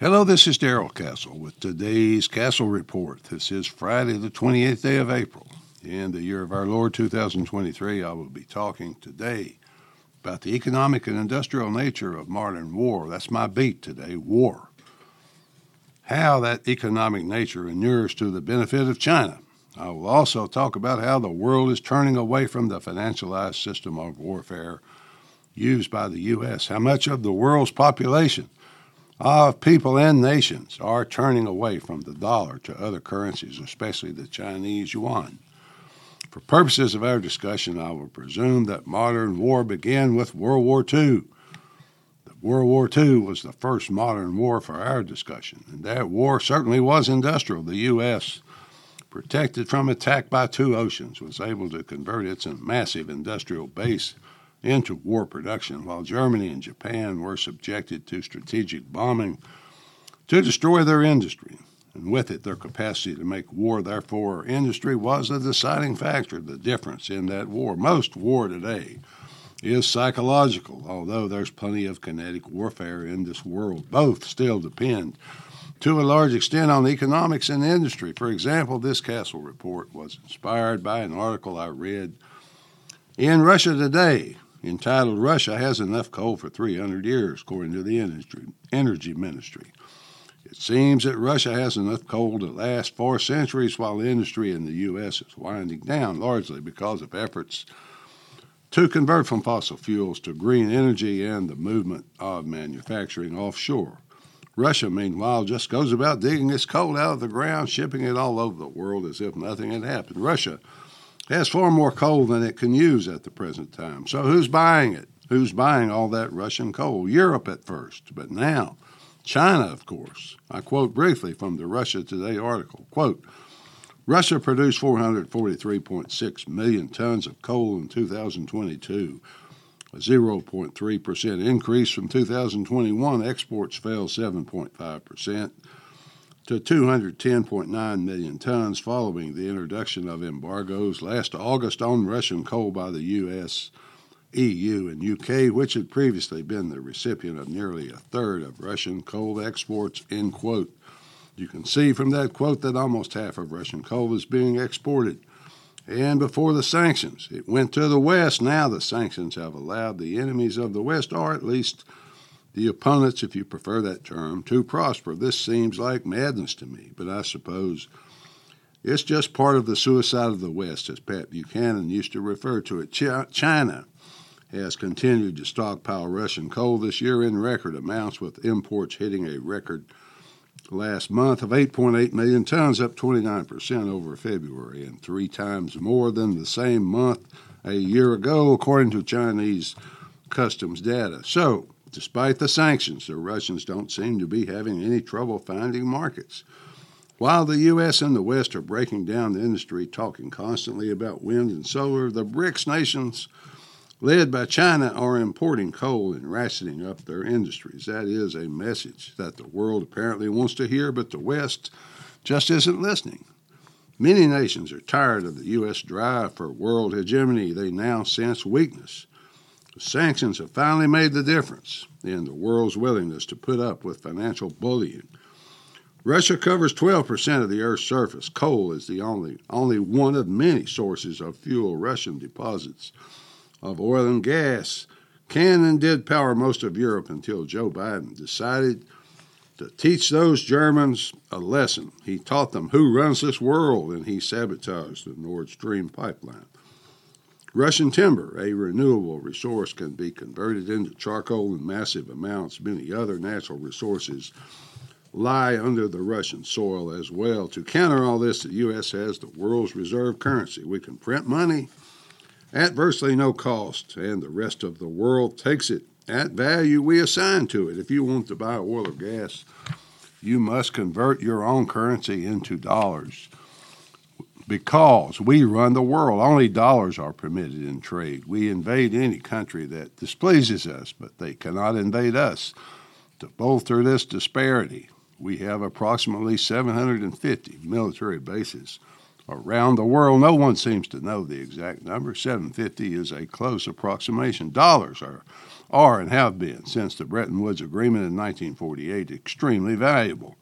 Hello, this is Darrell Castle with today's Castle Report. This is Friday, the 28th day of April. In the year of our Lord 2023, I will be talking today about the economic and industrial nature of modern war. That's my beat today war. How that economic nature inures to the benefit of China. I will also talk about how the world is turning away from the financialized system of warfare used by the U.S., how much of the world's population of people and nations are turning away from the dollar to other currencies, especially the Chinese yuan. For purposes of our discussion, I will presume that modern war began with World War II. World War II was the first modern war for our discussion, and that war certainly was industrial. The U.S., protected from attack by two oceans, was able to convert its massive industrial base into war production, while Germany and Japan were subjected to strategic bombing to destroy their industry. And with it, their capacity to make war, therefore, industry was a deciding factor, the difference in that war. Most war today is psychological, although there's plenty of kinetic warfare in this world. Both still depend to a large extent on economics and industry. For example, this Castle report was inspired by an article I read in Russia Today entitled Russia Has Enough Coal for 300 Years, according to the industry, Energy Ministry. It seems that Russia has enough coal to last four centuries while the industry in the U.S. is winding down, largely because of efforts to convert from fossil fuels to green energy and the movement of manufacturing offshore. Russia, meanwhile, just goes about digging its coal out of the ground, shipping it all over the world as if nothing had happened. Russia has far more coal than it can use at the present time. So who's buying it? Who's buying all that Russian coal? Europe at first, but now China, of course. I quote briefly from the Russia Today article. Quote, Russia produced 443.6 million tons of coal in 2022, a 0.3% increase from 2021. Exports fell 7.5% to 210.9 million tons following the introduction of embargoes last August on Russian coal by the U.S., EU, and UK, which had previously been the recipient of nearly a third of Russian coal exports. End quote. You can see from that quote that almost half of Russian coal is being exported. And before the sanctions, it went to the West. Now the sanctions have allowed the enemies of the West, or at least the opponents, if you prefer that term, to prosper. This seems like madness to me, but I suppose it's just part of the suicide of the West, as Pat Buchanan used to refer to it. China has continued to stockpile Russian coal this year in record amounts, with imports hitting a record last month of 8.8 million tons, up 29% over February, and three times more than the same month a year ago, according to Chinese customs data. So, Despite the sanctions, the Russians don't seem to be having any trouble finding markets. While the U.S. and the West are breaking down the industry, talking constantly about wind and solar, the BRICS nations, led by China, are importing coal and rationing up their industries. That is a message that the world apparently wants to hear, but the West just isn't listening. Many nations are tired of the U.S. drive for world hegemony. They now sense weakness. Sanctions have finally made the difference in the world's willingness to put up with financial bullying. Russia covers 12% of the Earth's surface. Coal is the only, only one of many sources of fuel. Russian deposits of oil and gas can and did power most of Europe until Joe Biden decided to teach those Germans a lesson. He taught them who runs this world and he sabotaged the Nord Stream pipeline. Russian timber, a renewable resource, can be converted into charcoal in massive amounts. Many other natural resources lie under the Russian soil as well. To counter all this, the U.S. has the world's reserve currency. We can print money at virtually no cost, and the rest of the world takes it at value we assign to it. If you want to buy oil or gas, you must convert your own currency into dollars because we run the world. Only dollars are permitted in trade. We invade any country that displeases us, but they cannot invade us. To bolster this disparity, we have approximately 750 military bases around the world. No one seems to know the exact number. 750 is a close approximation. Dollars are, are and have been since the Bretton Woods Agreement in 1948 extremely valuable.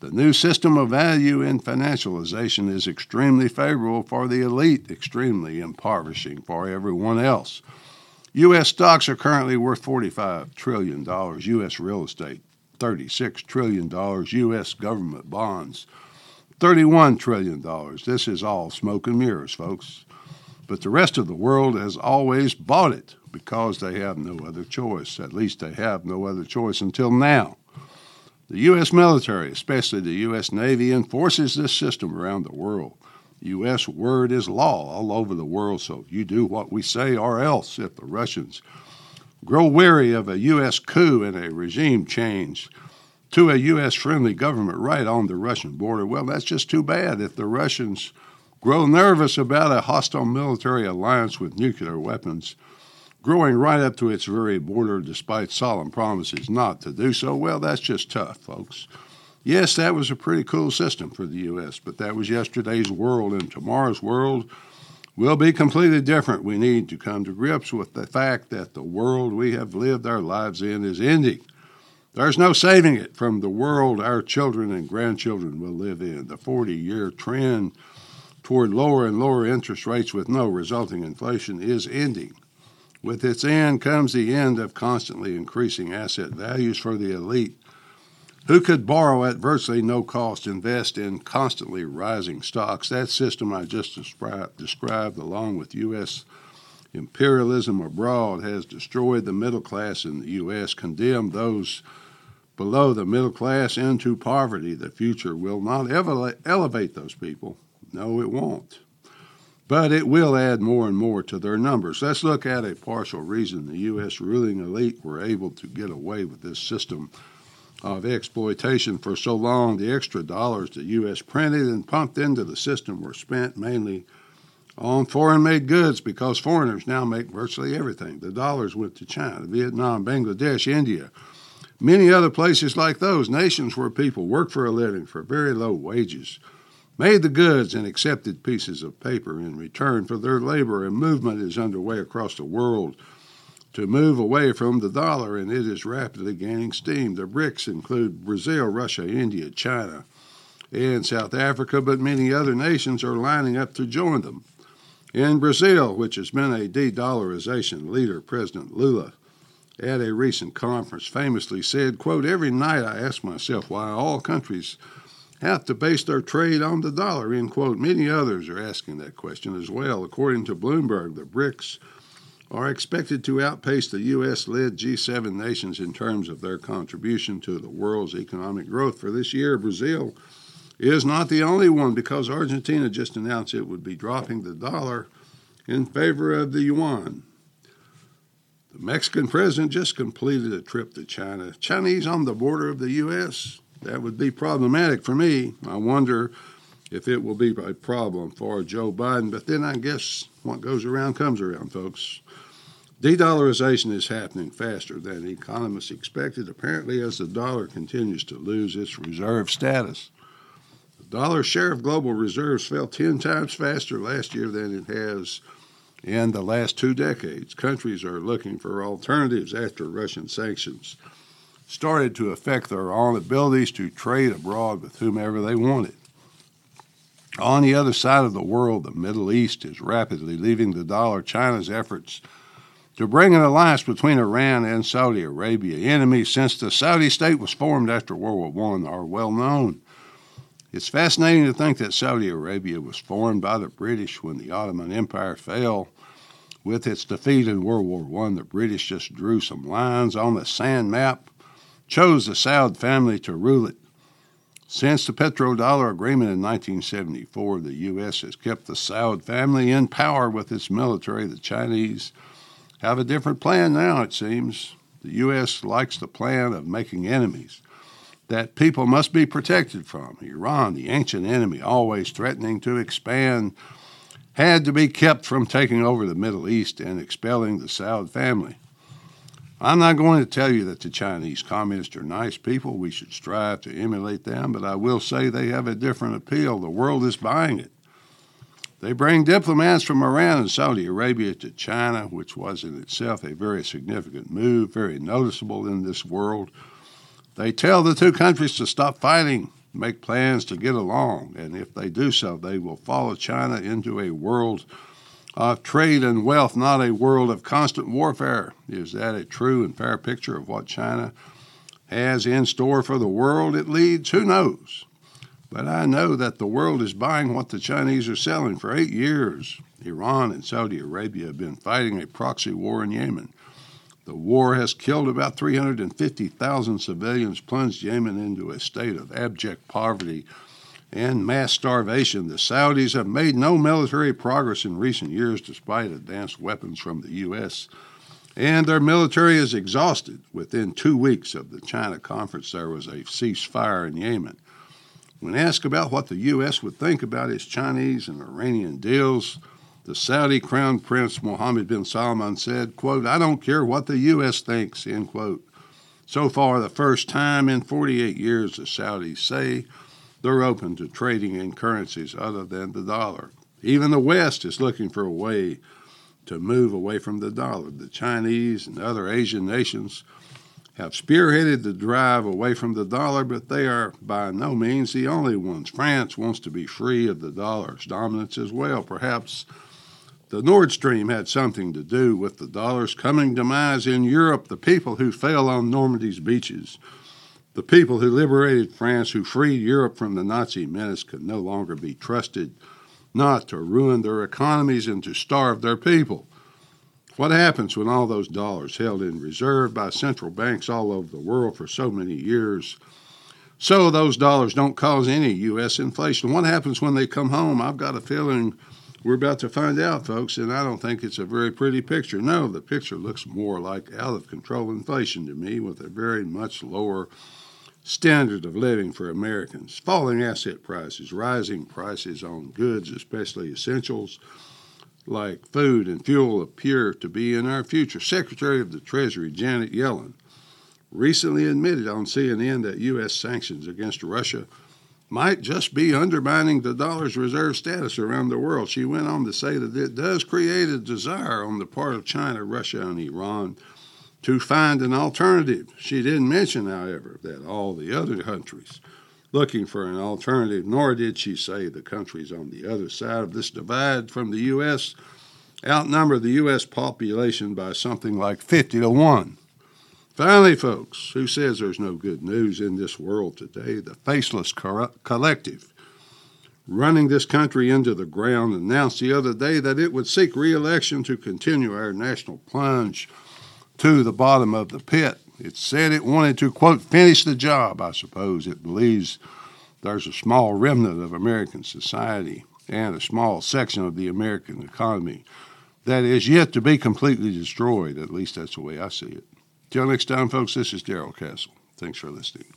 The new system of value in financialization is extremely favorable for the elite, extremely impoverishing for everyone else. U.S. stocks are currently worth $45 trillion, U.S. real estate $36 trillion, U.S. government bonds $31 trillion. This is all smoke and mirrors, folks. But the rest of the world has always bought it because they have no other choice. At least they have no other choice until now. The U.S. military, especially the U.S. Navy, enforces this system around the world. U.S. word is law all over the world, so you do what we say or else. If the Russians grow weary of a U.S. coup and a regime change, to a U.S. friendly government right on the Russian border. Well, that's just too bad. If the Russians grow nervous about a hostile military alliance with nuclear weapons growing right up to its very border despite solemn promises not to do so, well, that's just tough, folks. Yes, that was a pretty cool system for the U.S., but that was yesterday's world, and tomorrow's world will be completely different. We need to come to grips with the fact that the world we have lived our lives in is ending. There's no saving it from the world our children and grandchildren will live in. The 40 year trend toward lower and lower interest rates with no resulting inflation is ending. With its end comes the end of constantly increasing asset values for the elite, who could borrow at virtually no cost, invest in constantly rising stocks. That system I just described, along with U.S. imperialism abroad, has destroyed the middle class in the U.S., condemned those below the middle class into poverty. The future will not elevate those people. No, it won't. But it will add more and more to their numbers. Let's look at a partial reason the U.S. ruling elite were able to get away with this system of exploitation for so long. The extra dollars the U.S. printed and pumped into the system were spent mainly on foreign made goods because foreigners now make virtually everything. The dollars went to China, Vietnam, Bangladesh, India, Many other places like those, nations where people work for a living for very low wages, made the goods and accepted pieces of paper in return for their labor. A movement is underway across the world to move away from the dollar, and it is rapidly gaining steam. The BRICS include Brazil, Russia, India, China, and South Africa, but many other nations are lining up to join them. In Brazil, which has been a de dollarization leader, President Lula at a recent conference famously said, quote, every night I ask myself why all countries have to base their trade on the dollar, end quote. Many others are asking that question as well. According to Bloomberg, the BRICS are expected to outpace the U.S. led G7 nations in terms of their contribution to the world's economic growth for this year. Brazil is not the only one because Argentina just announced it would be dropping the dollar in favor of the yuan. The Mexican president just completed a trip to China. Chinese on the border of the U.S., that would be problematic for me. I wonder if it will be a problem for Joe Biden. But then I guess what goes around comes around, folks. De dollarization is happening faster than economists expected, apparently, as the dollar continues to lose its reserve status. The dollar share of global reserves fell 10 times faster last year than it has in the last two decades. Countries are looking for alternatives after Russian sanctions started to affect their own abilities to trade abroad with whomever they wanted. On the other side of the world, the Middle East is rapidly leaving the dollar. China's efforts to bring an alliance between Iran and Saudi Arabia, enemies since the Saudi state was formed after World War I, are well known. It's fascinating to think that Saudi Arabia was formed by the British when the Ottoman Empire fell. With its defeat in World War I, the British just drew some lines on the sand map, chose the Saud family to rule it. Since the petrodollar agreement in 1974, the U.S. has kept the Saud family in power with its military. The Chinese have a different plan now, it seems. The U.S. likes the plan of making enemies that people must be protected from. Iran, the ancient enemy, always threatening to expand, had to be kept from taking over the Middle East and expelling the Saud family. I'm not going to tell you that the Chinese communists are nice people. We should strive to emulate them, but I will say they have a different appeal. The world is buying it. They bring diplomats from Iran and Saudi Arabia to China, which was in itself a very significant move, very noticeable in this world. They tell the two countries to stop fighting, make plans to get along, and if they do so, they will follow China into a world of trade and wealth, not a world of constant warfare. Is that a true and fair picture of what China has in store for the world it leads? Who knows? But I know that the world is buying what the Chinese are selling. For eight years, Iran and Saudi Arabia have been fighting a proxy war in Yemen. The war has killed about 350,000 civilians, plunged Yemen into a state of abject poverty and mass starvation. The Saudis have made no military progress in recent years despite advanced weapons from the U.S. And their military is exhausted. Within two weeks of the China conference, there was a ceasefire in Yemen. When asked about what the U.S. would think about its Chinese and Iranian deals, the Saudi Crown Prince Mohammed bin Salman said, quote, I don't care what the U.S. thinks, end quote. So far, the first time in 48 years, the Saudis say they're open to trading in currencies other than the dollar. Even the West is looking for a way to move away from the dollar. The Chinese and other Asian nations have spearheaded the drive away from the dollar, but they are by no means the only ones. France wants to be free of the dollar's dominance as well. Perhaps the Nord Stream had something to do with the dollar's coming demise in Europe. The people who fell on Normandy's beaches the people who liberated France, who freed Europe from the Nazi menace, could no longer be trusted not to ruin their economies and to starve their people. What happens when all those dollars held in reserve by central banks all over the world for so many years? So those dollars don't cause any U.S. inflation. What happens when they come home? I've got a feeling we're about to find out, folks, and I don't think it's a very pretty picture. No, the picture looks more like out of control inflation to me with a very much lower standard of living for Americans, falling asset prices, rising prices on goods, especially essentials like food and fuel, appear to be in our future. Secretary of the Treasury Janet Yellen recently admitted on CNN that U.S. sanctions against Russia might just be undermining the dollar's reserve status around the world. She went on to say that it does create a desire on the part of China, Russia, and Iran to find an alternative. She didn't mention, however, that all the other countries looking for an alternative, nor did she say the countries on the other side of this divide from the U.S. outnumber the U.S. population by something like 50 to 1. Finally, folks, who says there's no good news in this world today? The Faceless Collective, running this country into the ground, announced the other day that it would seek re election to continue our national plunge to the bottom of the pit. It said it wanted to, quote, finish the job, I suppose. It believes there's a small remnant of American society and a small section of the American economy that is yet to be completely destroyed. At least that's the way I see it. Till next time, folks, this is Darrell Castle. Thanks for listening.